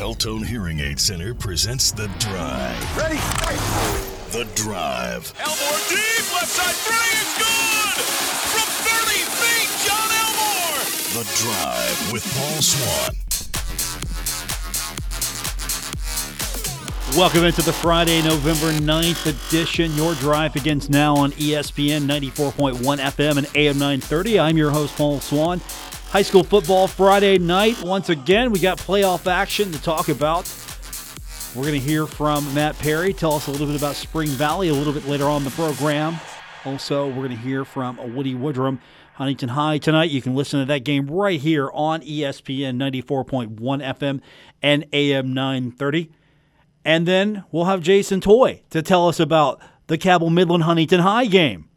Beltone Hearing Aid Center presents The Drive. Ready? The Drive. Elmore deep, left side three is good! From 30 feet, John Elmore! The Drive with Paul Swann. Welcome into the Friday, November 9th edition. Your drive begins now on ESPN 94.1 FM and AM 930. I'm your host, Paul Swann. High school football Friday night. Once again, we got playoff action to talk about. We're going to hear from Matt Perry, tell us a little bit about Spring Valley a little bit later on the program. Also, we're going to hear from Woody Woodrum, Huntington High tonight. You can listen to that game right here on ESPN 94.1 FM and AM 930. And then we'll have Jason Toy to tell us about the Cabell Midland Huntington High game.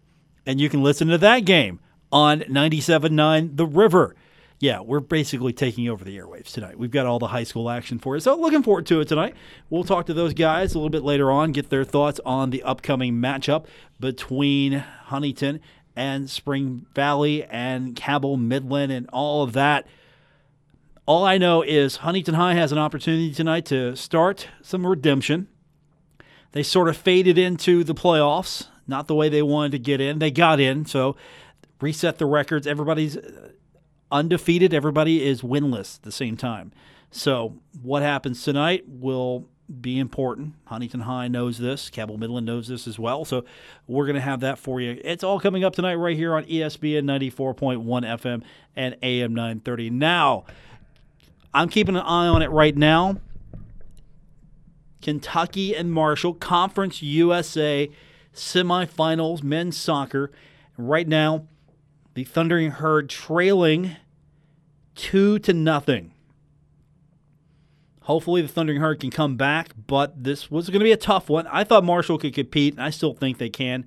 And you can listen to that game on 97.9 The River. Yeah, we're basically taking over the airwaves tonight. We've got all the high school action for you. So looking forward to it tonight. We'll talk to those guys a little bit later on, get their thoughts on the upcoming matchup between Huntington and Spring Valley and Cabell Midland and all of that. All I know is Huntington High has an opportunity tonight to start some redemption. They sort of faded into the playoffs, not the way they wanted to get in. They got in, so reset the records. Everybody's undefeated, everybody is winless at the same time. So, what happens tonight will be important. Huntington High knows this. Cabell Midland knows this as well. So, we're going to have that for you. It's all coming up tonight right here on ESPN 94.1 FM and AM 930. Now, I'm keeping an eye on it right now. Kentucky and Marshall Conference USA semifinals men's soccer. Right now, the Thundering Herd trailing two to nothing. Hopefully, the Thundering Herd can come back, but this was going to be a tough one. I thought Marshall could compete, and I still think they can.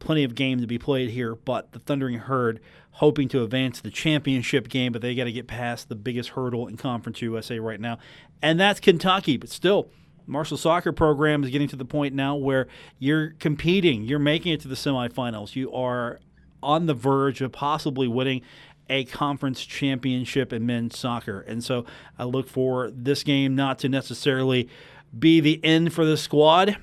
Plenty of game to be played here, but the Thundering Herd hoping to advance the championship game, but they got to get past the biggest hurdle in Conference USA right now, and that's Kentucky. But still, Marshall soccer program is getting to the point now where you're competing, you're making it to the semifinals, you are on the verge of possibly winning a conference championship in men's soccer. And so I look for this game not to necessarily be the end for the squad.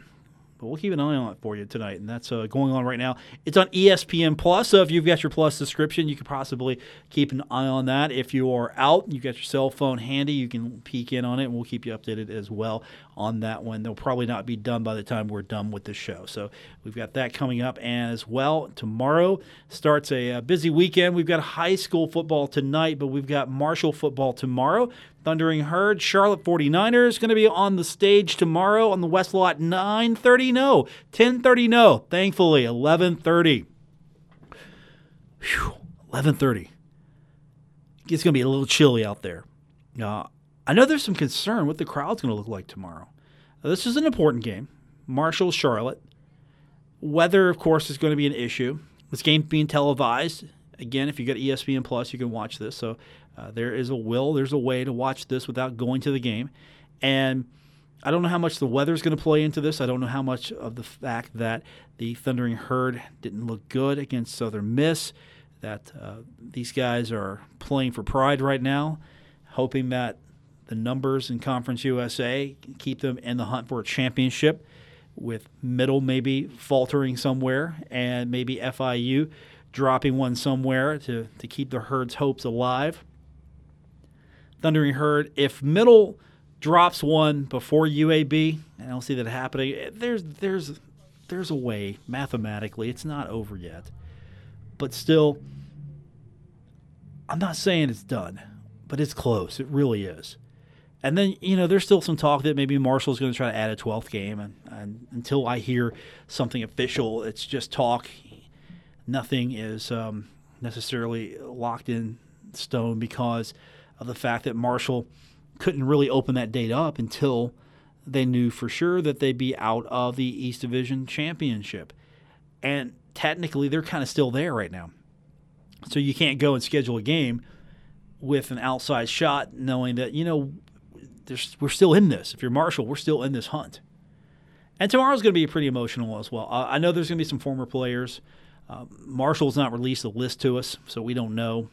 But we'll keep an eye on it for you tonight, and that's uh, going on right now. It's on ESPN Plus, so if you've got your Plus subscription, you could possibly keep an eye on that. If you are out, and you've got your cell phone handy, you can peek in on it, and we'll keep you updated as well on that one. They'll probably not be done by the time we're done with the show. So we've got that coming up, as well, tomorrow starts a, uh busy weekend. We've got high school football tonight, but we've got Marshall football tomorrow. Thundering Herd, Charlotte 49ers going to be on the stage tomorrow on the West Lot 9:30 no, 10:30 no. Thankfully 11:30. Whew, 11:30. It's going to be a little chilly out there. Uh, I know there's some concern what the crowd's going to look like tomorrow. Now, this is an important game. Marshall Charlotte. Weather, of course, is going to be an issue. This game being televised. Again, if you got ESPN Plus, you can watch this. So uh, there is a will, there's a way to watch this without going to the game. And I don't know how much the weather is going to play into this. I don't know how much of the fact that the Thundering Herd didn't look good against Southern Miss, that uh, these guys are playing for pride right now, hoping that the numbers in Conference USA keep them in the hunt for a championship, with Middle maybe faltering somewhere and maybe FIU dropping one somewhere to, to keep the Herd's hopes alive. Thundering Herd, if Middle drops one before UAB, I don't see that happening. There's there's there's a way mathematically. It's not over yet, but still, I'm not saying it's done, but it's close. It really is. And then you know there's still some talk that maybe Marshall's going to try to add a 12th game, and, and until I hear something official, it's just talk. Nothing is um, necessarily locked in stone because of the fact that Marshall couldn't really open that date up until they knew for sure that they'd be out of the East Division Championship. And technically, they're kind of still there right now. So you can't go and schedule a game with an outside shot knowing that, you know, we're still in this. If you're Marshall, we're still in this hunt. And tomorrow's going to be pretty emotional as well. I know there's going to be some former players. Uh, Marshall's not released a list to us, so we don't know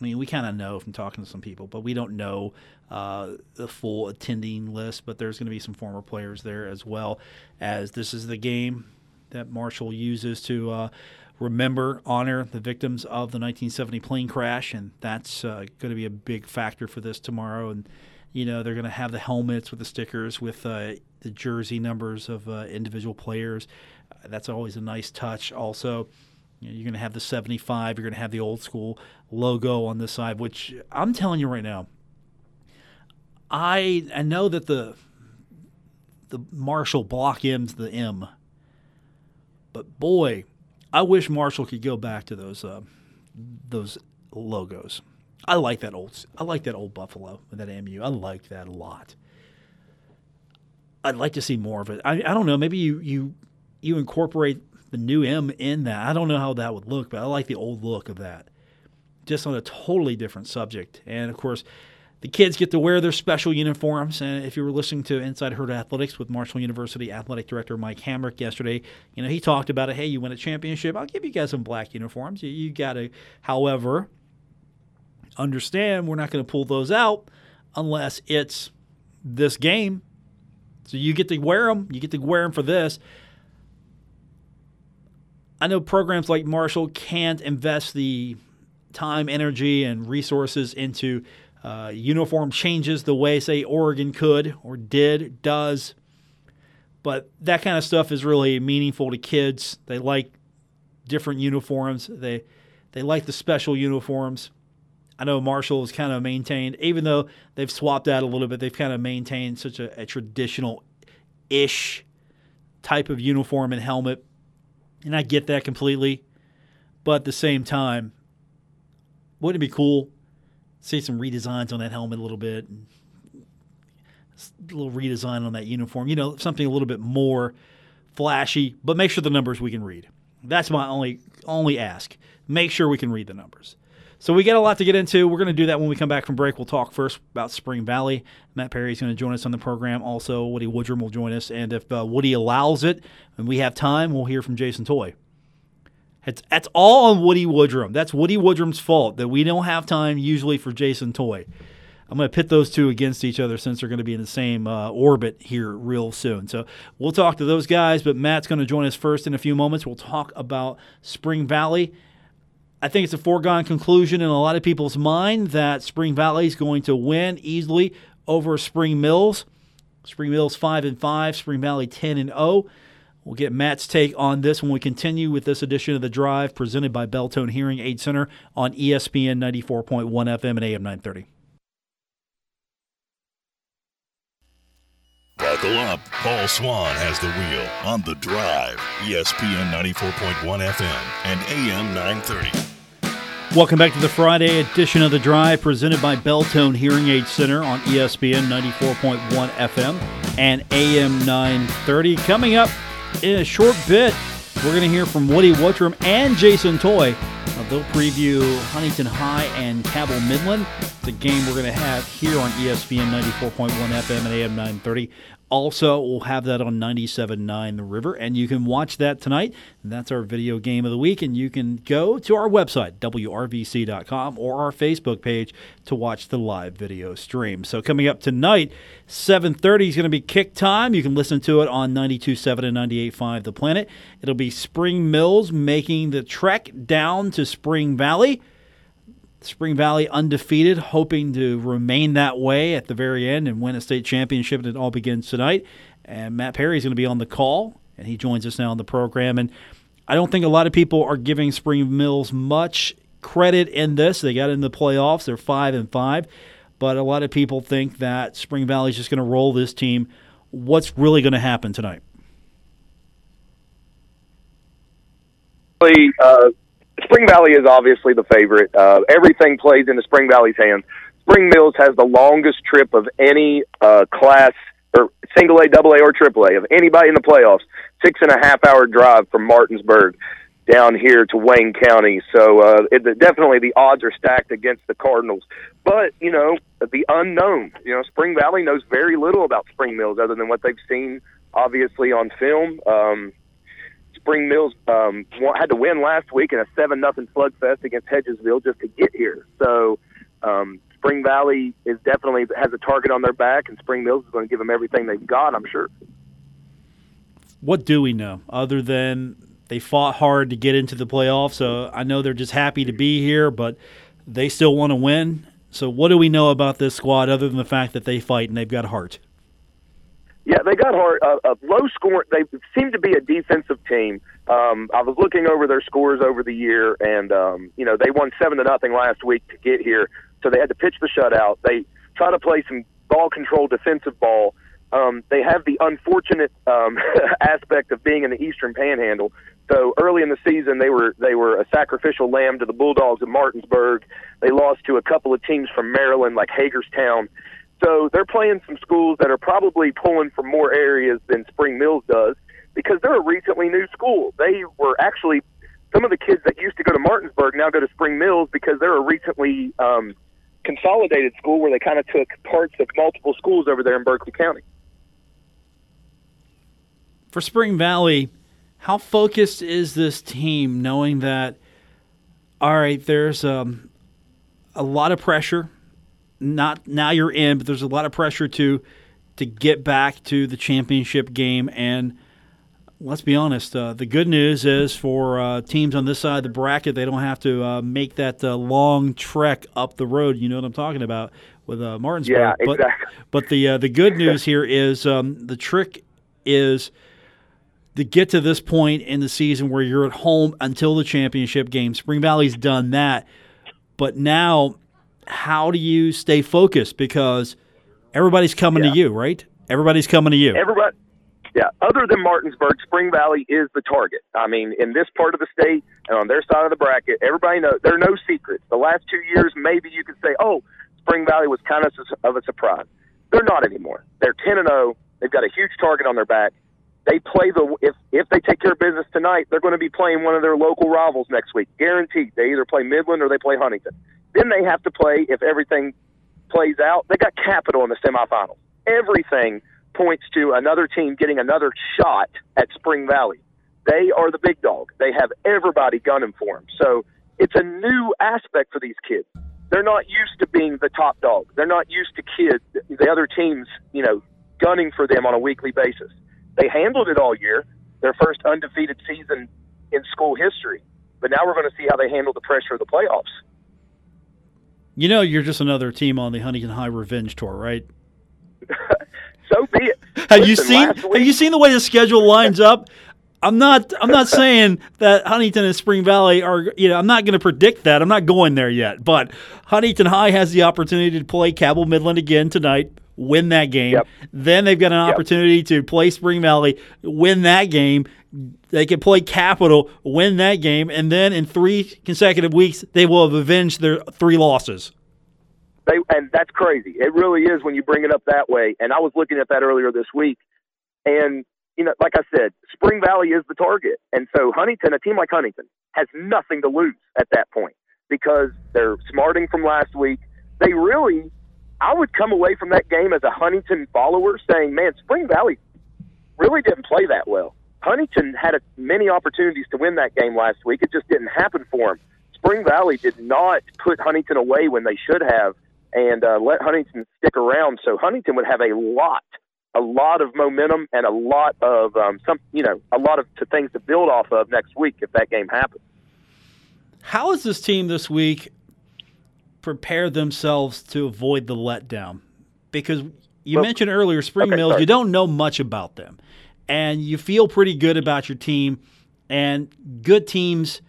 I mean, we kind of know from talking to some people, but we don't know uh, the full attending list. But there's going to be some former players there as well, as this is the game that Marshall uses to uh, remember, honor the victims of the 1970 plane crash, and that's uh, going to be a big factor for this tomorrow. And you know, they're going to have the helmets with the stickers with uh, the jersey numbers of uh, individual players. that's always a nice touch. Also you you're going to have the 75. You're going to have the old school logo on this side, which I'm telling you right now. I I know that the the Marshall block M's the M, but boy, I wish Marshall could go back to those uh, those logos. I like that old I like that old Buffalo that MU. I like that a lot. I'd like to see more of it. I, I don't know. Maybe you you you incorporate the new M in that. I don't know how that would look, but I like the old look of that. Just on a totally different subject. And of course, the kids get to wear their special uniforms. And if you were listening to Inside Herd Athletics with Marshall University Athletic Director Mike Hamrick yesterday, you know, he talked about it. Hey, you win a championship, I'll give you guys some black uniforms. You, you got to, however, understand we're not going to pull those out unless it's this game. So you get to wear them. You get to wear them for this. I know programs like Marshall can't invest the time, energy, and resources into uh, uniform changes the way, say, Oregon could or did, does. But that kind of stuff is really meaningful to kids. They like different uniforms. They they like the special uniforms. I know Marshall has kind of maintained, even though they've swapped out a little bit, they've kind of maintained such a, a traditional ish type of uniform and helmet. And I get that completely. But at the same time, wouldn't it be cool? See some redesigns on that helmet a little bit. A little redesign on that uniform. You know, something a little bit more flashy, but make sure the numbers we can read. That's my only only ask. Make sure we can read the numbers. So we got a lot to get into. We're going to do that when we come back from break. We'll talk first about Spring Valley. Matt Perry is going to join us on the program. Also, Woody Woodrum will join us. And if uh, Woody allows it and we have time, we'll hear from Jason Toy. It's, that's all on Woody Woodrum. That's Woody Woodrum's fault that we don't have time usually for Jason Toy. I'm going to pit those two against each other since they're going to be in the same uh, orbit here real soon. So we'll talk to those guys, but Matt's going to join us first in a few moments. We'll talk about Spring Valley I think it's a foregone conclusion in a lot of people's mind that Spring Valley is going to win easily over Spring Mills. Spring Mills 5 and 5, Spring Valley 10 and 0. We'll get Matt's take on this when we continue with this edition of The Drive presented by Beltone Hearing Aid Center on ESPN 94.1 FM and AM 930. Buckle up. Paul Swann has the wheel on The Drive, ESPN 94.1 FM and AM 930. Welcome back to the Friday edition of The Drive presented by Beltone Hearing Aid Center on ESPN 94.1 FM and AM 930. Coming up in a short bit, we're going to hear from Woody Woodrum and Jason Toy. Uh, they'll preview Huntington High and Cabell Midland. The game we're going to have here on ESPN 94.1 FM and AM 930 also, we'll have that on 97.9 The River, and you can watch that tonight. That's our video game of the week, and you can go to our website, wrvc.com, or our Facebook page to watch the live video stream. So coming up tonight, 7.30 is going to be kick time. You can listen to it on 92.7 and 98.5 The Planet. It'll be Spring Mills making the trek down to Spring Valley. Spring Valley undefeated, hoping to remain that way at the very end and win a state championship. And it all begins tonight. And Matt Perry is going to be on the call, and he joins us now on the program. And I don't think a lot of people are giving Spring Mills much credit in this. They got in the playoffs; they're five and five, but a lot of people think that Spring Valley is just going to roll this team. What's really going to happen tonight? Uh, Spring Valley is obviously the favorite. Uh, everything plays into Spring Valley's hands. Spring Mills has the longest trip of any uh, class or single A, double A, or triple A of anybody in the playoffs. Six and a half hour drive from Martinsburg down here to Wayne County. So uh, it, definitely the odds are stacked against the Cardinals. But you know the unknown. You know Spring Valley knows very little about Spring Mills other than what they've seen obviously on film. Um, Spring Mills um, had to win last week in a seven nothing slugfest against Hedgesville just to get here. So um, Spring Valley is definitely has a target on their back, and Spring Mills is going to give them everything they've got. I'm sure. What do we know other than they fought hard to get into the playoffs? So I know they're just happy to be here, but they still want to win. So what do we know about this squad other than the fact that they fight and they've got heart? Yeah, they got hard. Uh, a low score. They seem to be a defensive team. Um, I was looking over their scores over the year, and um, you know they won seven to nothing last week to get here. So they had to pitch the shutout. They try to play some ball control defensive ball. Um, they have the unfortunate um, aspect of being in the Eastern Panhandle. So early in the season, they were they were a sacrificial lamb to the Bulldogs of Martinsburg. They lost to a couple of teams from Maryland, like Hagerstown. So they're playing some schools that are probably pulling from more areas than Spring Mills does because they're a recently new school. They were actually some of the kids that used to go to Martinsburg now go to Spring Mills because they're a recently um, consolidated school where they kind of took parts of multiple schools over there in Berkeley County. For Spring Valley, how focused is this team knowing that, all right, there's um, a lot of pressure not now you're in, but there's a lot of pressure to to get back to the championship game. And let's be honest, uh, the good news is for uh, teams on this side of the bracket, they don't have to uh, make that uh, long trek up the road. You know what I'm talking about with uh, Martinsburg. Yeah, but, exactly. But the uh, the good news here is um, the trick is to get to this point in the season where you're at home until the championship game. Spring Valley's done that, but now how do you stay focused because everybody's coming Yeah. to you, right? Everybody's coming to you. Everybody, yeah. Other than Martinsburg, Spring Valley is the target. I mean, in this part of the state and on their side of the bracket, everybody knows there are no secrets. The last two years, maybe you could say, "Oh, Spring Valley was kind of of a surprise." They're not anymore. They're ten and zero. They've got a huge target on their back. They play the if if they take care of business tonight, they're going to be playing one of their local rivals next week, guaranteed. They either play Midland or they play Huntington. Then they have to play if everything plays out. They got Capital in the semifinals. Everything points to another team getting another shot at Spring Valley. They are the big dog. They have everybody gunning for them. So it's a new aspect for these kids. They're not used to being the top dog. They're not used to kids, the other teams, you know, gunning for them on a weekly basis. They handled it all year, their first undefeated season in school history. But now we're going to see how they handle the pressure of the playoffs. You know, you're just another team on the Huntington High Revenge Tour, right? So be it. Have you seen Have you seen the way the schedule lines up? I'm not I'm not saying that Huntington and Spring Valley are you know I'm not going to predict that I'm not going there yet but Huntington High has the opportunity to play Cabell Midland again tonight win that game Yep. then they've got an Yep. opportunity to play Spring Valley win that game they can play Capital win that game and then in three consecutive weeks they will have avenged their three losses They and that's crazy. It really is when you bring it up that way. And I was looking at that earlier this week, and you know, like I said, Spring Valley is the target, and so Huntington, a team like Huntington, has nothing to lose at that point because they're smarting from last week. They really, I would come away from that game as a Huntington follower saying, "Man, Spring Valley really didn't play that well." Huntington had a, many opportunities to win that game last week. It just didn't happen for them. Spring Valley did not put Huntington away when they should have and uh, let Huntington stick around. So Huntington would have a lot, a lot of momentum and a lot of um, some, you know, a lot of things to build off of next week if that game happens. How is this team this week prepared themselves to avoid the letdown? Because you Well, mentioned earlier Spring okay, Mills, sorry. you don't know much about them, and you feel pretty good about your team. And good teams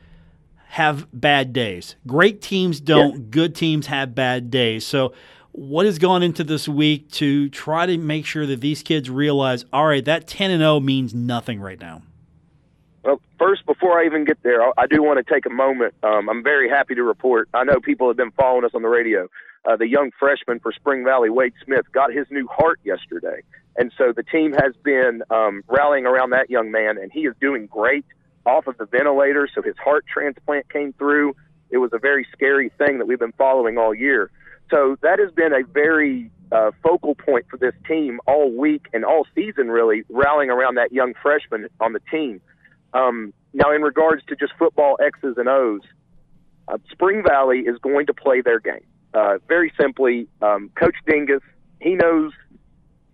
have bad days. Great teams don't. Good teams have bad days. So, what has gone into this week to try to make sure that these kids realize, all right, that ten and zero means nothing right now. Well, first, before I even get there, I, do want to take a moment. Um, I'm very happy to report. I know people have been following us on the radio. Uh, the young freshman for Spring Valley, Wade Smith, got his new heart yesterday, and so the team has been um, rallying around that young man, and he is doing great off of the ventilator. So his heart transplant came through. It was a very scary thing that we've been following all year. So that has been a very uh, focal point for this team all week and all season, really, rallying around that young freshman on the team. Um, now, in regards to just football X's and O's, uh, Spring Valley is going to play their game. Uh, very simply, um, Coach Dingess, he knows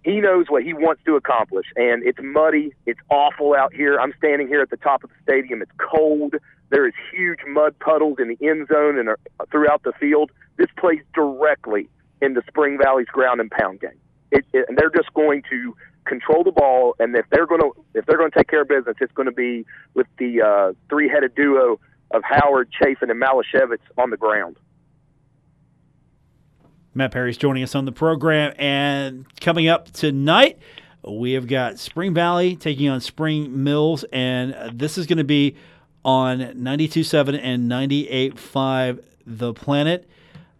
he knows what he wants to accomplish, and it's muddy, it's awful out here. I'm standing here at the top of the stadium. It's cold. There is huge mud puddles in the end zone and uh, throughout the field. This plays directly into Spring Valley's ground and pound game. It, it, and they're just going to control the ball, and if they're going to if they're going to take care of business, it's going to be with the uh, three-headed duo of Howard, Chafin, and Malashevitz on the ground. Matt Perry's joining us on the program, and coming up tonight, we have got Spring Valley taking on Spring Mills, and this is going to be on 92.7 and 98.5 The Planet.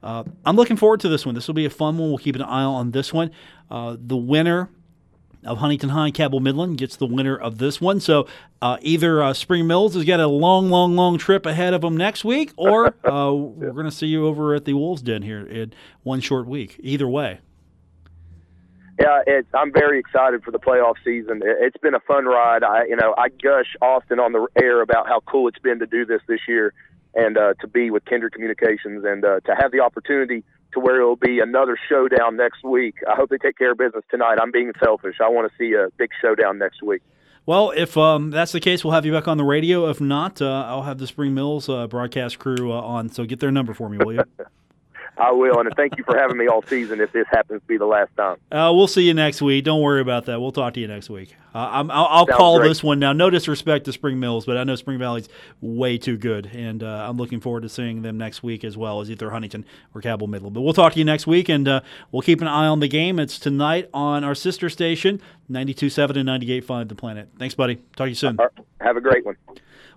Uh, I'm looking forward to this one. This will be a fun one. We'll keep an eye on this one. Uh, the winner of Huntington High Cabell Midland gets the winner of this one. So uh, either uh, Spring Mills has got a long, long, long trip ahead of them next week, or uh, we're going to see you over at the Wolves Den here in one short week. Either way. Yeah, I'm very excited for the playoff season. It, it's been a fun ride. I, you know, I gush often on the air about how cool it's been to do this this year, and uh, to be with Kindred Communications, and uh, to have the opportunity to where it'll be another showdown next week. I hope they take care of business tonight. I'm being selfish. I want to see a big showdown next week. Well, if um, that's the case, we'll have you back on the radio. If not, uh, I'll have the Spring Mills uh, broadcast crew uh, on. So get their number for me, will you? I will, and thank you for having me all season. If this happens to be the last time, uh, we'll see you next week. Don't worry about that. We'll talk to you next week. Uh, i will call great. this one now. No disrespect to Spring Mills, but I know Spring Valley's way too good, and uh, I'm looking forward to seeing them next week as well as either Huntington or Cabell Midland. But we'll talk to you next week, and uh, we'll keep an eye on the game. It's tonight on our sister station, 92.7 and 98.5 The Planet. Thanks, buddy. Talk to you soon. Have a great one.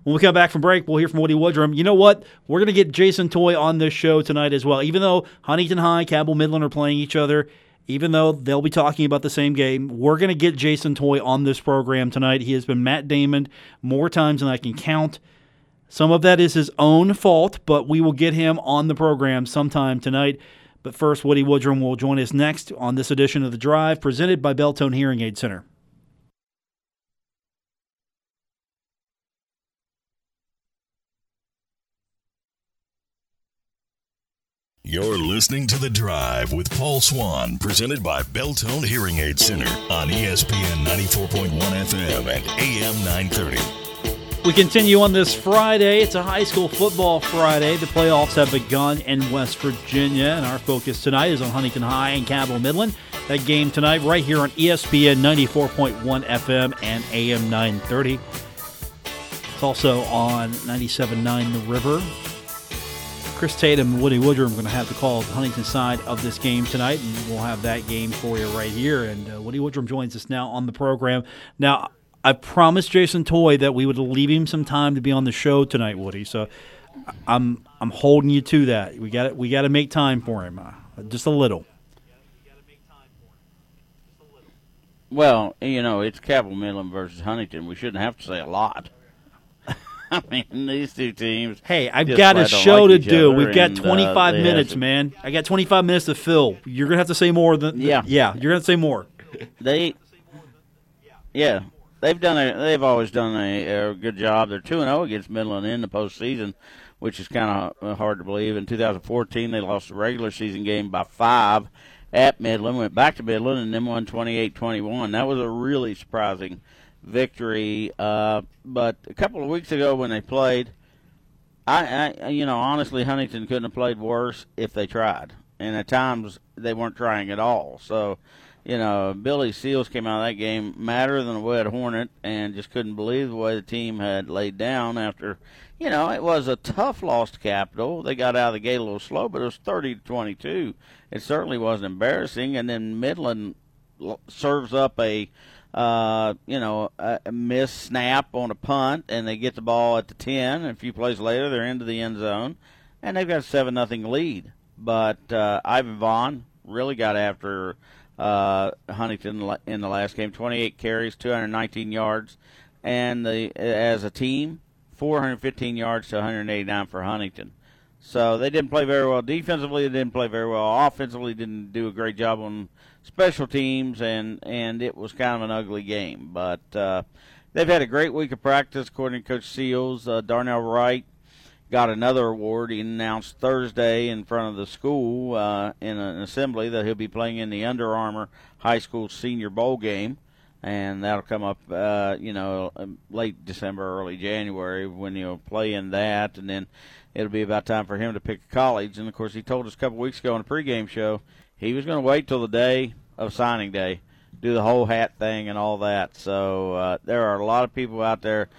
When we come back from break, we'll hear from Woody Woodrum. You know what? We're going to get Jason Toy on this show tonight as well. Even though Huntington High, Cabell Midland are playing each other, even though they'll be talking about the same game, we're going to get Jason Toy on this program tonight. He has been Matt Damon more times than I can count. Some of that is his own fault, but we will get him on the program sometime tonight. But first, Woody Woodrum will join us next on this edition of The Drive, presented by Beltone Hearing Aid Center. You're listening to The Drive with Paul Swann, presented by Beltone Hearing Aid Center on ESPN 94.1 FM and AM 930. We continue on this Friday. It's a high school football Friday. The playoffs have begun in West Virginia, and our focus tonight is on Huntington High and Cabell Midland. That game tonight, right here on ESPN 94.1 FM and AM 930. It's also on 97.9 The River Chris Tatum and Woody Woodrum are going to have the call the Huntington side of this game tonight, and we'll have that game for you right here. And uh, Woody Woodrum joins us now on the program. Now, I promised Jason Toy that we would leave him some time to be on the show tonight, Woody. So I'm I'm holding you to that. We got we got to make time for him, uh, just a little. Well, you know, it's Cabell Midland versus Huntington. We shouldn't have to say a lot. I mean, these two teams. Hey, I've got a show like to do. We've got and, uh, 25 minutes, to, man. I got 25 minutes to fill. You're gonna have to say more than yeah. Yeah, you're gonna say more. They, yeah, they've done a. They've always done a, a good job. They're two and zero against Midland in the postseason, which is kind of hard to believe. In 2014, they lost the regular season game by five at Midland, went back to Midland, and then won 28-21. That was a really surprising victory. Uh, but a couple of weeks ago when they played, I, I, you know, honestly, Huntington couldn't have played worse if they tried. And at times they weren't trying at all. So, you know, Billy Seals came out of that game madder than a wet hornet and just couldn't believe the way the team had laid down after, you know, it was a tough loss to Capital. They got out of the gate a little slow, but it was 30 to 22. It certainly wasn't embarrassing. And then Midland serves up a uh, you know, a, miss snap on a punt, and they get the ball at the ten. And a few plays later, they're into the end zone, and they've got a seven nothing lead. But uh, Ivan Vaughn really got after uh, Huntington in the last game. 28 carries, 219 yards, and the as a team, 415 yards to 189 for Huntington. So they didn't play very well defensively. They didn't play very well offensively. Didn't do a great job on special teams, and and it was kind of an ugly game. But uh, they've had a great week of practice, according to Coach Seals. Uh, Darnell Wright got another award. He announced Thursday in front of the school uh, in an assembly that he'll be playing in the Under Armour High School Senior Bowl game, and that'll come up, uh, you know, um, late December, early January when he'll play in that, and then it'll be about time for him to pick a college. And of course, he told us a couple weeks ago on a pregame show he was going to wait till the day of signing day, do the whole hat thing and all that. So uh, there are a lot of people out there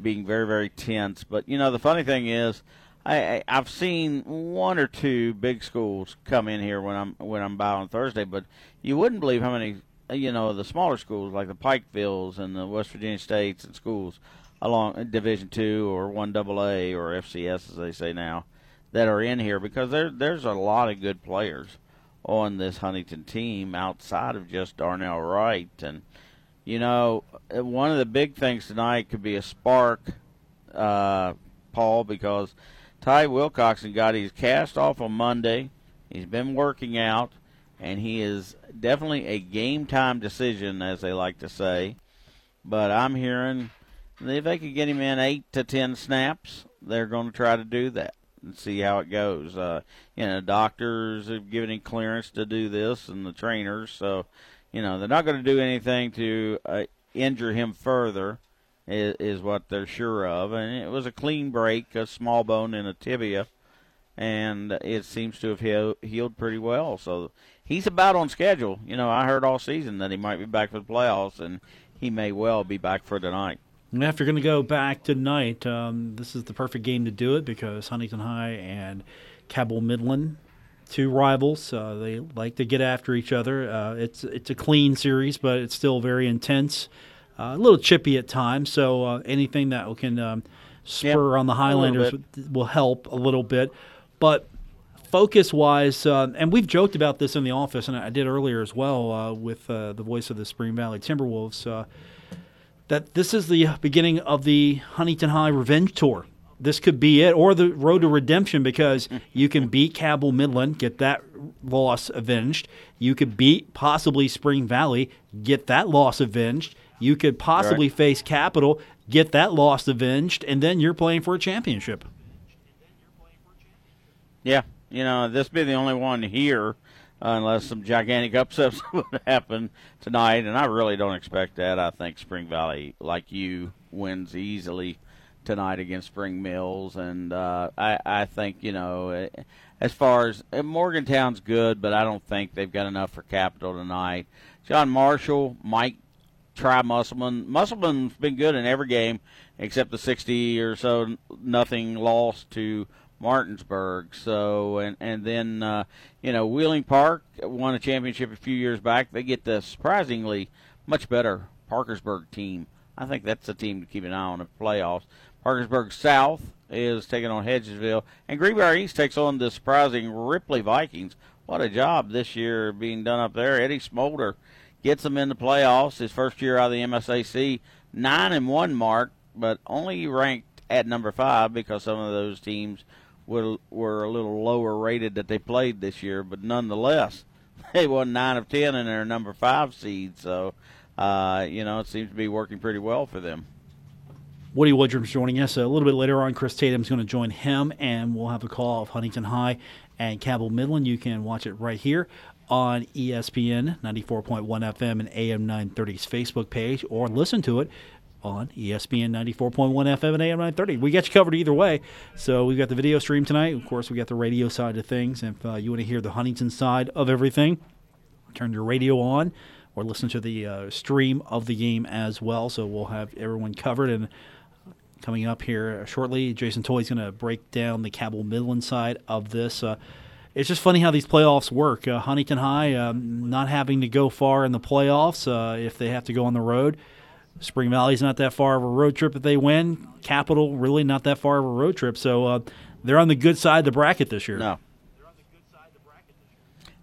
being very, very tense. But you know, the funny thing is, I, I've seen one or two big schools come in here when I'm when I'm by on Thursday, but you wouldn't believe how many you know the smaller schools like the Pikevilles and the West Virginia States and schools along Division Two or One Double A or FCS as they say now that are in here because there there's a lot of good players on this Huntington team outside of just Darnell Wright. And, you know, one of the big things tonight could be a spark, uh, Paul, because Ty Wilcoxon got his cast off on Monday. He's been working out, and he is definitely a game time decision, as they like to say. But I'm hearing if they could get him in eight to ten snaps, they're going to try to do that and see how it goes. Uh, you know, doctors have given him clearance to do this, and the trainers. So, you know, they're not going to do anything to uh, injure him further, is, is what they're sure of. And it was a clean break, a small bone in a tibia, and it seems to have healed, healed pretty well. So he's about on schedule. You know, I heard all season that he might be back for the playoffs, and he may well be back for tonight. And if you're going to go back tonight, um, this is the perfect game to do it because Huntington High and Cabell Midland, two rivals, uh, they like to get after each other. Uh, it's it's a clean series, but it's still very intense, uh, a little chippy at times. So uh, anything that can um, spur Yep, on the Highlanders will help a little bit. But focus wise, uh, and we've joked about this in the office, and I did earlier as well uh, with uh, the voice of the Spring Valley Timberwolves, uh, that this is the beginning of the Huntington High Revenge Tour. This could be it, or the road to redemption, because you can beat Cabell Midland, get that loss avenged. You could beat possibly Spring Valley, get that loss avenged. You could possibly Right. face Capital, get that loss avenged, and then you're playing for a championship. Yeah, you know, this be the only one here, unless some gigantic upsets would happen tonight, and I really don't expect that. I think Spring Valley, like you, wins easily tonight against Spring Mills, and uh, I, I think you know, eh, as far as eh, Morgantown's good, but I don't think they've got enough for Capital tonight. John Marshall Mike try Musselman. Musselman's been good in every game except the 60 or so nothing loss to Martinsburg. So and and then uh, you know Wheeling Park won a championship a few years back. They get the surprisingly much better Parkersburg team. I think that's a team to keep an eye on in the playoffs. Parkersburg South is taking on Hedgesville, and Greenbrier East takes on the surprising Ripley Vikings. What a job this year being done up there. Eddie Smolder gets them in the playoffs. His first year out of the MSAC, nine and one mark, but only ranked at number five because some of those teams were were a little lower rated that they played this year. But nonetheless, they won nine of ten and they're number five seed. So, uh, you know, it seems to be working pretty well for them. Woody Woodrum's joining us a little bit later on. Chris Tatum's going to join him, and we'll have a call of Huntington High and Cabell Midland. You can watch it right here on ESPN 94.1 FM and AM 930's Facebook page, or listen to it on ESPN 94.1 FM and AM 930. We got you covered either way. So we've got the video stream tonight. Of course, we got the radio side of things. If uh, you want to hear the Huntington side of everything, turn your radio on or listen to the uh, stream of the game as well. So we'll have everyone covered. And coming up here shortly, Jason Toy's going to break down the Cabell Midland side of this. Uh, it's just funny how these playoffs work. Uh, Huntington High um, not having to go far in the playoffs uh, if they have to go on the road. Spring Valley's not that far of a road trip if they win. Capital really not that far of a road trip. So uh, they're on the good side of the bracket this year. No.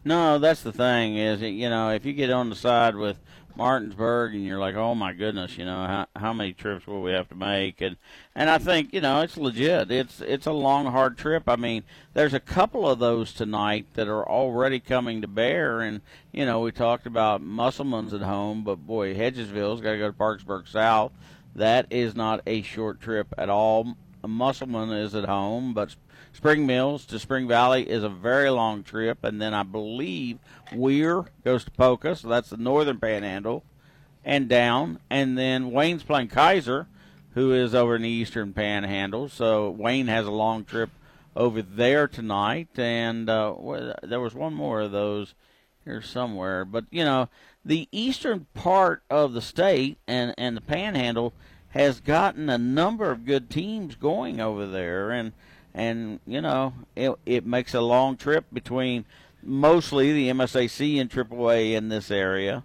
No, that's the thing is, you know, if you get on the side with Martinsburg and you're like, oh my goodness, you know, how how many trips will we have to make? And and I think you know it's legit. It's it's a long, hard trip. I mean, there's a couple of those tonight that are already coming to bear. And you know, we talked about Musselman's at home, but boy, Hedgesville's got to go to Parkersburg South. That is not a short trip at all. Musselman is at home, but Spring Mills to Spring Valley is a very long trip, and then I believe Weir goes to Poca, so that's the northern panhandle, and down, and then Wayne's playing Keyser, who is over in the eastern panhandle. So Wayne has a long trip over there tonight, and uh, there was one more of those here somewhere. But you know, the eastern part of the state and and the Panhandle has gotten a number of good teams going over there, and and you know, it it makes a long trip between mostly the MSAC and AAA in this area,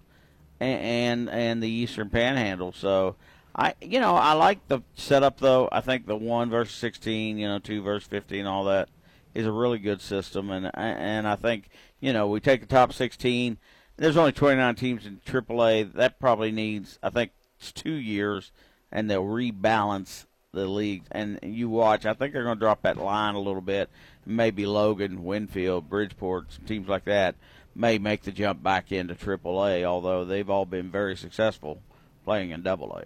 and and, and the eastern Panhandle. So. I you know I like the setup though. I think the one versus sixteen, you know, two versus fifteen, all that is a really good system, and and I think you know we take the top sixteen. There's only 29 teams in AAA. That probably needs I think two years, and they'll rebalance the league. And you watch, I think they're going to drop that line a little bit. Maybe Logan, Winfield, Bridgeport, teams like that may make the jump back into AAA. Although they've all been very successful playing in AA.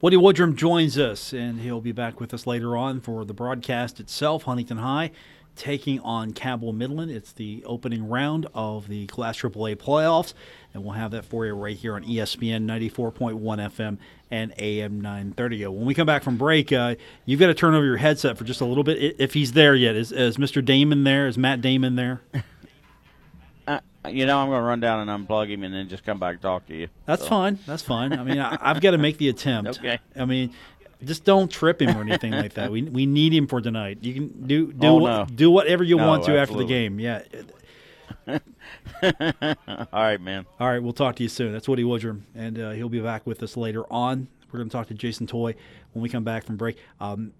Woody Woodrum joins us, and he'll be back with us later on for the broadcast itself. Huntington High taking on Cabell Midland. It's the opening round of the Class AAA playoffs, and we'll have that for you right here on ESPN 94.1 FM and AM 930. When we come back from break, uh, you've got to turn over your headset for just a little bit. If he's there yet, is, is Mr. Damon there? Is Matt Damon there? you know, I'm going to run down and unplug him and then just come back and talk to you. That's so. fine. That's fine. I mean, I, have got to make the attempt. okay. I mean, just don't trip him or anything like that. We we need him for tonight. You can do do oh, no. do whatever you no, want to absolutely. after the game. Yeah. All right, man. All right, we'll talk to you soon. That's Woody Woodrum, and uh, he'll be back with us later on. We're going to talk to Jason Toy when we come back from break. Um,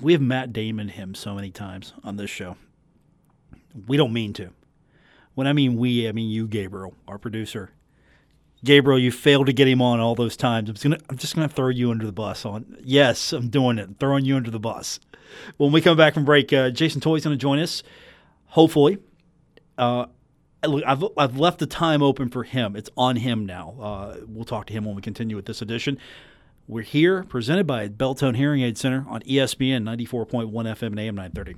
we have Matt Damon him so many times on this show. We don't mean to. When I mean we, I mean you, Gabriel, our producer. Gabriel, you failed to get him on all those times. I'm just gonna, I'm just gonna throw you under the bus. On yes, I'm doing it. Throwing you under the bus. When we come back from break, uh, Jason Toy's going to join us. Hopefully, uh, I've I've left the time open for him. It's on him now. Uh, we'll talk to him when we continue with this edition. We're here, presented by Beltone Hearing Aid Center on ESPN 94.1 FM and AM 930.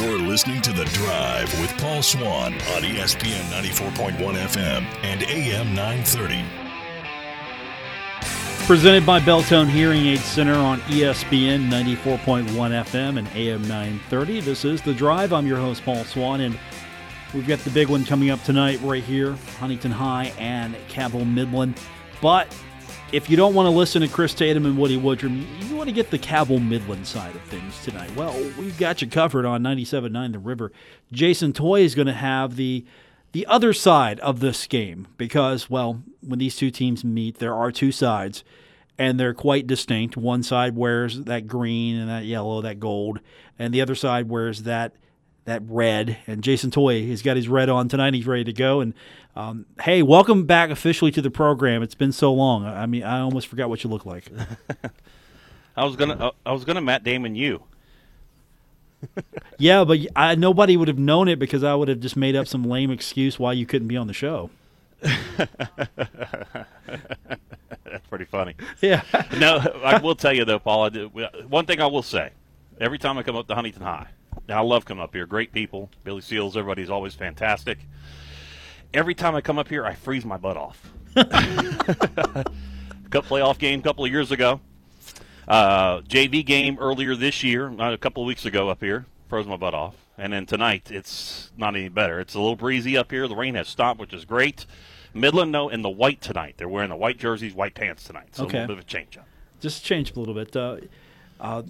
You're listening to The Drive with Paul Swann on ESPN 94.1 FM and AM 930. Presented by Beltone Hearing Aid Center on ESPN 94.1 FM and AM 930. This is The Drive. I'm your host, Paul Swann, and we've got the big one coming up tonight right here Huntington High and Cabell Midland. But if you don't want to listen to Chris Tatum and Woody Woodrum, you want to get the Cabell Midland side of things tonight. Well, we've got you covered on 97.9 The River. Jason Toy is going to have the the other side of this game because, well, when these two teams meet, there are two sides, and they're quite distinct. One side wears that green and that yellow, that gold, and the other side wears that that red. And Jason Toy, he's got his red on tonight. He's ready to go. And um, hey, welcome back officially to the program. It's been so long. I mean, I almost forgot what you look like. I was gonna, I was gonna Matt Damon you. yeah, but I, nobody would have known it because I would have just made up some lame excuse why you couldn't be on the show. That's pretty funny. Yeah. no, I will tell you though, Paul. I did, one thing I will say: every time I come up to Huntington High, I love coming up here. Great people, Billy Seals, everybody's always fantastic. Every time I come up here, I freeze my butt off. Cup playoff game a couple of years ago. Uh, JV game earlier this year, not a couple of weeks ago up here, froze my butt off. And then tonight, it's not any better. It's a little breezy up here. The rain has stopped, which is great. Midland, though, in the white tonight. They're wearing the white jerseys, white pants tonight. So Okay. a little bit of a change up. Just change a little bit. Uh, uh,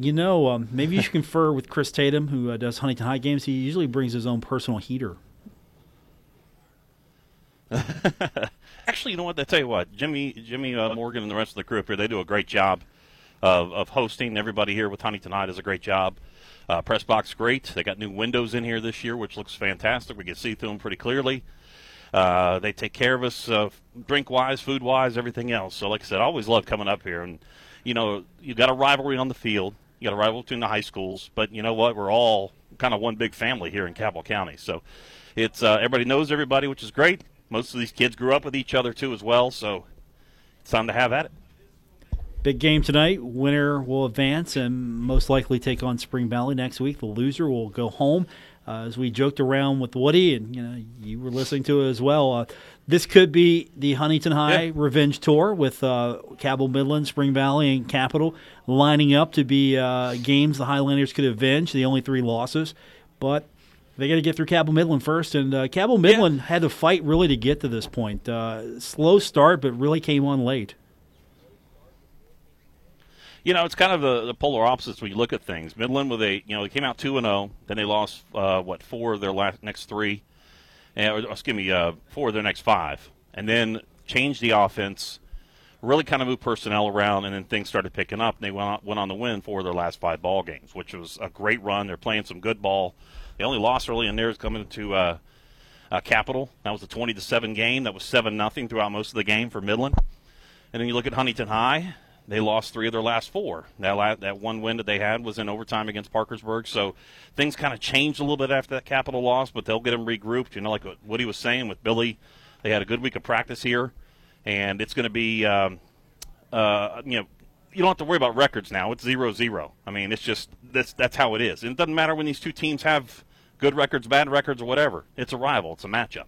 you know, um, maybe you should confer with Chris Tatum, who uh, does Huntington High games. He usually brings his own personal heater. Actually, you know what? I tell you what, Jimmy, Jimmy uh, Morgan, and the rest of the crew up here, they do a great job of, of hosting. Everybody here with Huntington High does a great job. Uh, press box great. They got new windows in here this year, which looks fantastic. We can see through them pretty clearly. Uh, they take care of us, uh, drink wise, food wise, everything else. So, like I said, I always love coming up here. And you know, you got a rivalry on the field. You got a rivalry between the high schools, but you know what? We're all kind of one big family here in Cabell County. So, it's uh, everybody knows everybody, which is great. Most of these kids grew up with each other too, as well. So, it's time to have at it. Big game tonight. Winner will advance and most likely take on Spring Valley next week. The loser will go home. Uh, as we joked around with Woody, and you know you were listening to it as well. Uh, this could be the Huntington High Yeah. revenge tour with uh, Cabell Midland, Spring Valley, and Capital lining up to be uh, games the Highlanders could avenge. The only three losses, but they got to get through Cabell Midland first. And uh, Cabell Midland had to fight really to get to this point. Uh, slow start, but really came on late. You know, it's kind of the, the polar opposites when you look at things. Midland with a, you know, they came out two and zero, then they lost uh, what four of their last next three, and, or, excuse me, uh, four of their next five, and then changed the offense, really kind of moved personnel around, and then things started picking up. And they went on, went on to win four of their last five ball games, which was a great run. They're playing some good ball. The only loss early in there is coming to uh, uh, Capital. That was a twenty to seven game. That was seven nothing throughout most of the game for Midland. And then you look at Huntington High. They lost three of their last four. That la- that one win that they had was in overtime against Parkersburg. So things kind of changed a little bit after that Capital loss, but they'll get them regrouped. You know, like what Woody was saying with Billy, they had a good week of practice here, and it's going to be, um, uh, you know, you don't have to worry about records now. It's zero zero. I mean, it's just that's that's how it is. And it doesn't matter when these two teams have good records, bad records, or whatever. It's a rival. It's a matchup.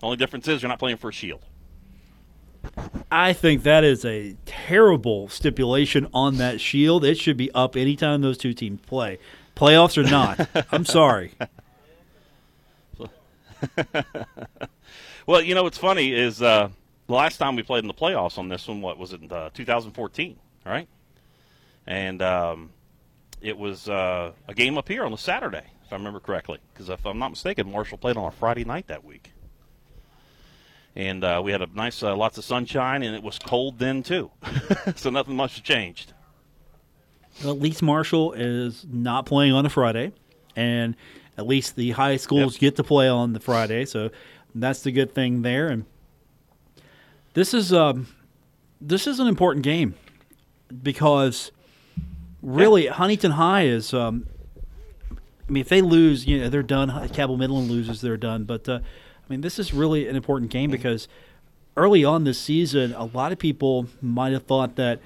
The only difference is you're not playing for a shield. I think that is a terrible stipulation on that shield. It should be up anytime those two teams play, playoffs or not. I'm sorry. Well, you know what's funny is uh, the last time we played in the playoffs on this one, what was it, uh, 2014, right? And um, it was uh, a game up here on a Saturday, if I remember correctly. Because if I'm not mistaken, Marshall played on a Friday night that week. And uh, we had a nice, uh, lots of sunshine, and it was cold then too. so nothing much has changed. At least Marshall is not playing on a Friday, and at least the high schools Yep. get to play on the Friday. So that's the good thing there. And this is um, this is an important game because really Huntington High is. Um, I mean, if they lose, you know, they're done. Cabell Midland loses, they're done. But uh, I mean, this is really an important game because early on this season, a lot of people might have thought that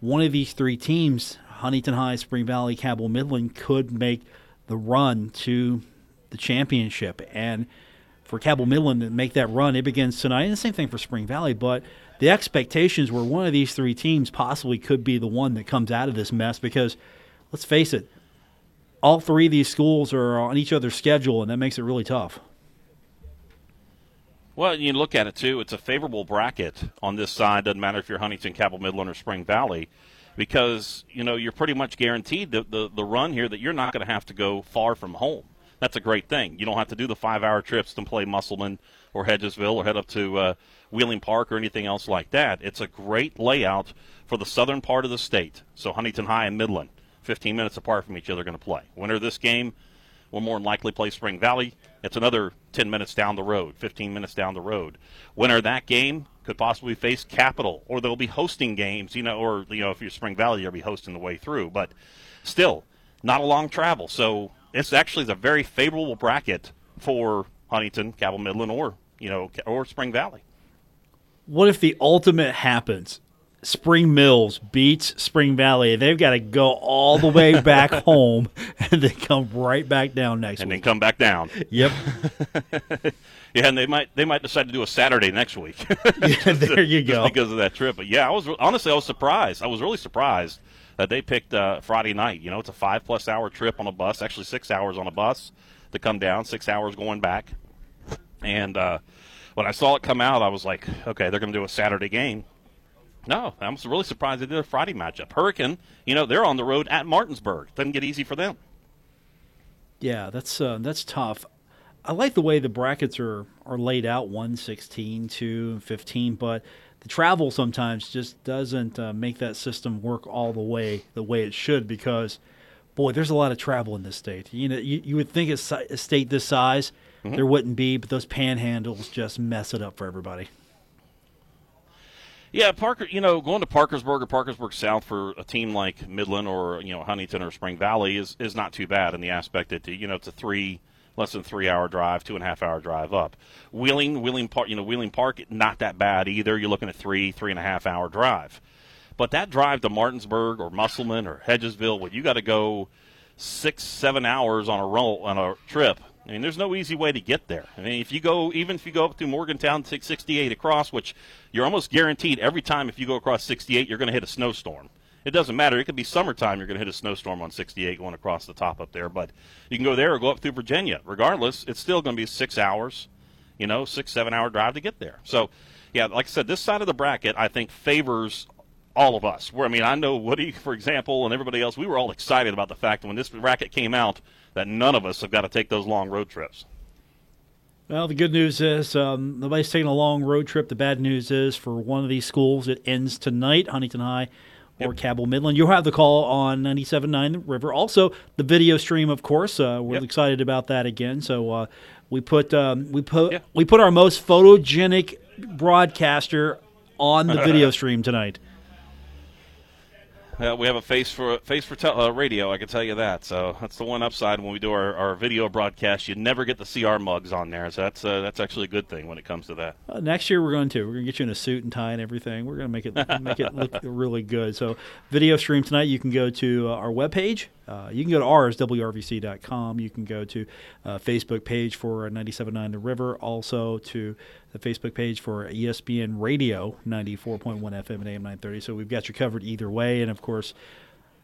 one of these three teams, Huntington High, Spring Valley, Cabell Midland, could make the run to the championship. And for Cabell Midland to make that run, it begins tonight. And the same thing for Spring Valley. But the expectations were one of these three teams possibly could be the one that comes out of this mess because let's face it, all three of these schools are on each other's schedule, and that makes it really tough. Well, you look at it too. It's a favorable bracket on this side. Doesn't matter if you're Huntington, Cabell Midland, or Spring Valley, because you know you're pretty much guaranteed the the, the run here that you're not going to have to go far from home. That's a great thing. You don't have to do the five-hour trips to play Musselman or Hedgesville or head up to uh, Wheeling Park or anything else like that. It's a great layout for the southern part of the state. So Huntington High and Midland, 15 minutes apart from each other, going to play. Winner of this game will more than likely play Spring Valley. It's another 10 minutes down the road, 15 minutes down the road. Winner of that game could possibly face Capital, or they'll be hosting games, you know, or, you know, if you're Spring Valley, you'll be hosting the way through. But still, not a long travel. So it's actually a very favorable bracket for Huntington, Cabell Midland, or, you know, or Spring Valley. What if the ultimate happens? Spring Mills beats Spring Valley. They've got to go all the way back home and then come right back down next week. And then come back down. Yep. Yeah, and they might they might decide to do a Saturday next week. Yeah, there you go. because of that trip. But yeah, I was honestly I was surprised. I was really surprised that they picked uh, Friday night. You know, it's a five plus hour trip on a bus, actually six hours on a bus to come down, six hours going back. And uh, when I saw it come out, I was like, okay, they're going to do a Saturday game. No, I'm really surprised they did a Friday matchup. Hurricane, you know, they're on the road at Martinsburg. Doesn't get easy for them. Yeah, that's uh, that's tough. I like the way the brackets are, are laid out 1, 16, 2, and 15, but the travel sometimes just doesn't uh, make that system work all the way the way it should because, boy, there's a lot of travel in this state. You know, you, you would think a, a state this size, there wouldn't be, but those panhandles just mess it up for everybody. Yeah, Parker. You know, going to Parkersburg or Parkersburg South for a team like Midland or you know Huntington or Spring Valley is is not too bad in the aspect that you know it's a three less than three hour drive, two and a half hour drive up. Wheeling, Wheeling Park, you know Wheeling Park, not that bad either. You're looking at three three and a half hour drive, but that drive to Martinsburg or Musselman or Hedgesville, where you got to go six seven hours on a roll on a trip I mean, there's no easy way to get there. I mean, if you go, even if you go up to Morgantown 668 across, which you're almost guaranteed every time if you go across 68, you're going to hit a snowstorm. It doesn't matter. It could be summertime. You're going to hit a snowstorm on 68 going across the top up there. But you can go there or go up through Virginia. Regardless, it's still going to be six hours, you know, six, seven hour drive to get there. So, yeah, like I said, this side of the bracket, I think, favors all of us. Where I mean, I know Woody, for example, and everybody else. We were all excited about the fact that when this bracket came out, that none of us have got to take those long road trips. Well, the good news is um, nobody's taking a long road trip. The bad news is for one of these schools, it ends tonight, Huntington High or yep. Cabell Midland. You'll have the call on 97.9 The River. Also, the video stream, of course. Uh, we're yep. excited about that again. So uh, we put um, we put yep. we put our most photogenic broadcaster on the video stream tonight. Uh, we have a face for face for te- uh, radio. I can tell you that. So that's the one upside when we do our, our video broadcast. You never get see our mugs on there. So that's uh, that's actually a good thing when it comes to that. Uh, next year we're going to we're going to get you in a suit and tie and everything. We're going to make it make it look really good. So video stream tonight. You can go to uh, our webpage. Uh, you can go to ours, wrvc.com. You can go to uh, Facebook page for 97.9 The River. Also to the Facebook page for ESPN Radio 94.1 FM and AM 930. So we've got you covered either way. And of course,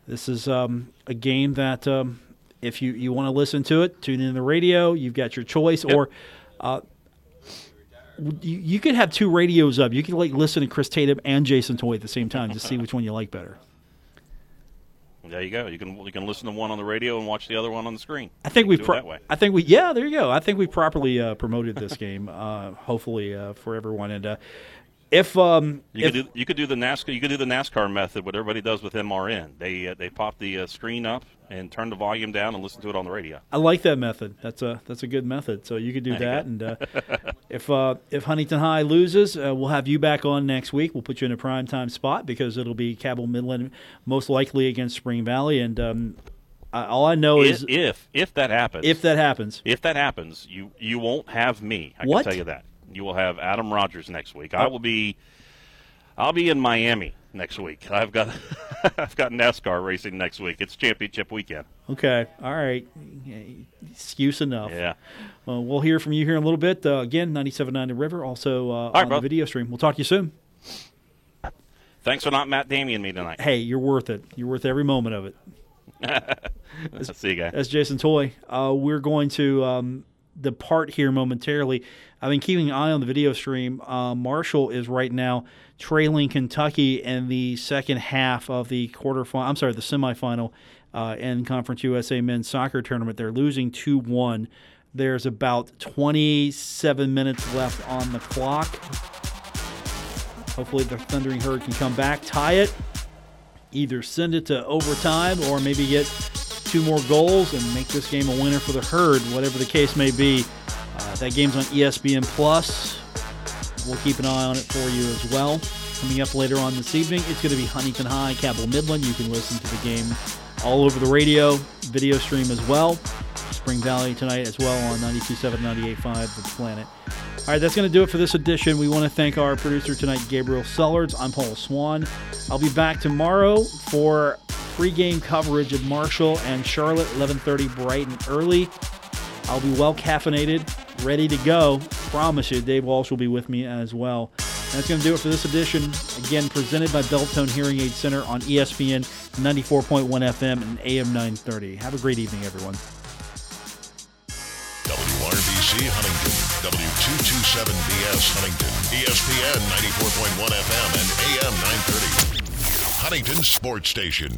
this is um, a game that um, if you, you want to listen to it, tune in the radio. You've got your choice. Yep. Or uh, you, you could have two radios up. You could like listen to Chris Tatum and Jason Toy at the same time to see which one you like better. There you go. You can you can listen to one on the radio and watch the other one on the screen. I think we pro- I think we yeah there you go. I think we properly uh, promoted this game. Uh, hopefully uh, for everyone and uh, if um you if, could do you could do the NASCAR you could do the NASCAR method what everybody does with MRN. They uh, they pop the uh, screen up and turn the volume down and listen to it on the radio. I like that method. That's a that's a good method. So you could do that. And uh, if uh, if Huntington High loses, uh, we'll have you back on next week. We'll put you in a prime time spot because it'll be Cabell Midland most likely against Spring Valley. And um, I, all I know if, is if if that happens, if that happens, if that happens, you you won't have me. I what? can tell you that. You will have Adam Rogers next week. I oh. will be. I'll be in Miami next week. I've got I've got NASCAR racing next week. It's championship weekend. Okay, all right, excuse enough. Yeah. Well, we'll hear from you here in a little bit. Uh, again, 97.9 The River, also uh, right, on bro. the video stream. We'll talk to you soon. Thanks for not Matt Damon me tonight. Hey, you're worth it. You're worth every moment of it. See you guys. That's Jason Toy, uh, we're going to um, depart here momentarily. I've been keeping an eye on the video stream. Uh, Marshall is right now trailing Kentucky in the second half of the quarterfinal. I'm sorry, the semifinal uh, in Conference USA Men's Soccer Tournament. They're losing 2 1. There's about 27 minutes left on the clock. Hopefully, the Thundering Herd can come back, tie it, either send it to overtime or maybe get two more goals and make this game a winner for the Herd, whatever the case may be. Uh, that game's on ESPN Plus. We'll keep an eye on it for you as well. Coming up later on this evening, it's going to be Huntington High, Cabell Midland. You can listen to the game all over the radio, video stream as well. Spring Valley tonight as well on 92.7, 98.5 The Planet. All right, that's going to do it for this edition. We want to thank our producer tonight, Gabriel Sellards. I'm Paul Swann. I'll be back tomorrow for pregame coverage of Marshall and Charlotte, 11:30 bright and early. I'll be well caffeinated, ready to go. Promise you, Dave Walsh will be with me as well. that's going to do it for this edition. Again, presented by Beltone Hearing Aid Center on ESPN 94.1 FM and AM 930. Have a great evening, everyone. WRVC Huntington, W227BS Huntington, ESPN 94.1 FM and AM 930. Huntington Sports Station.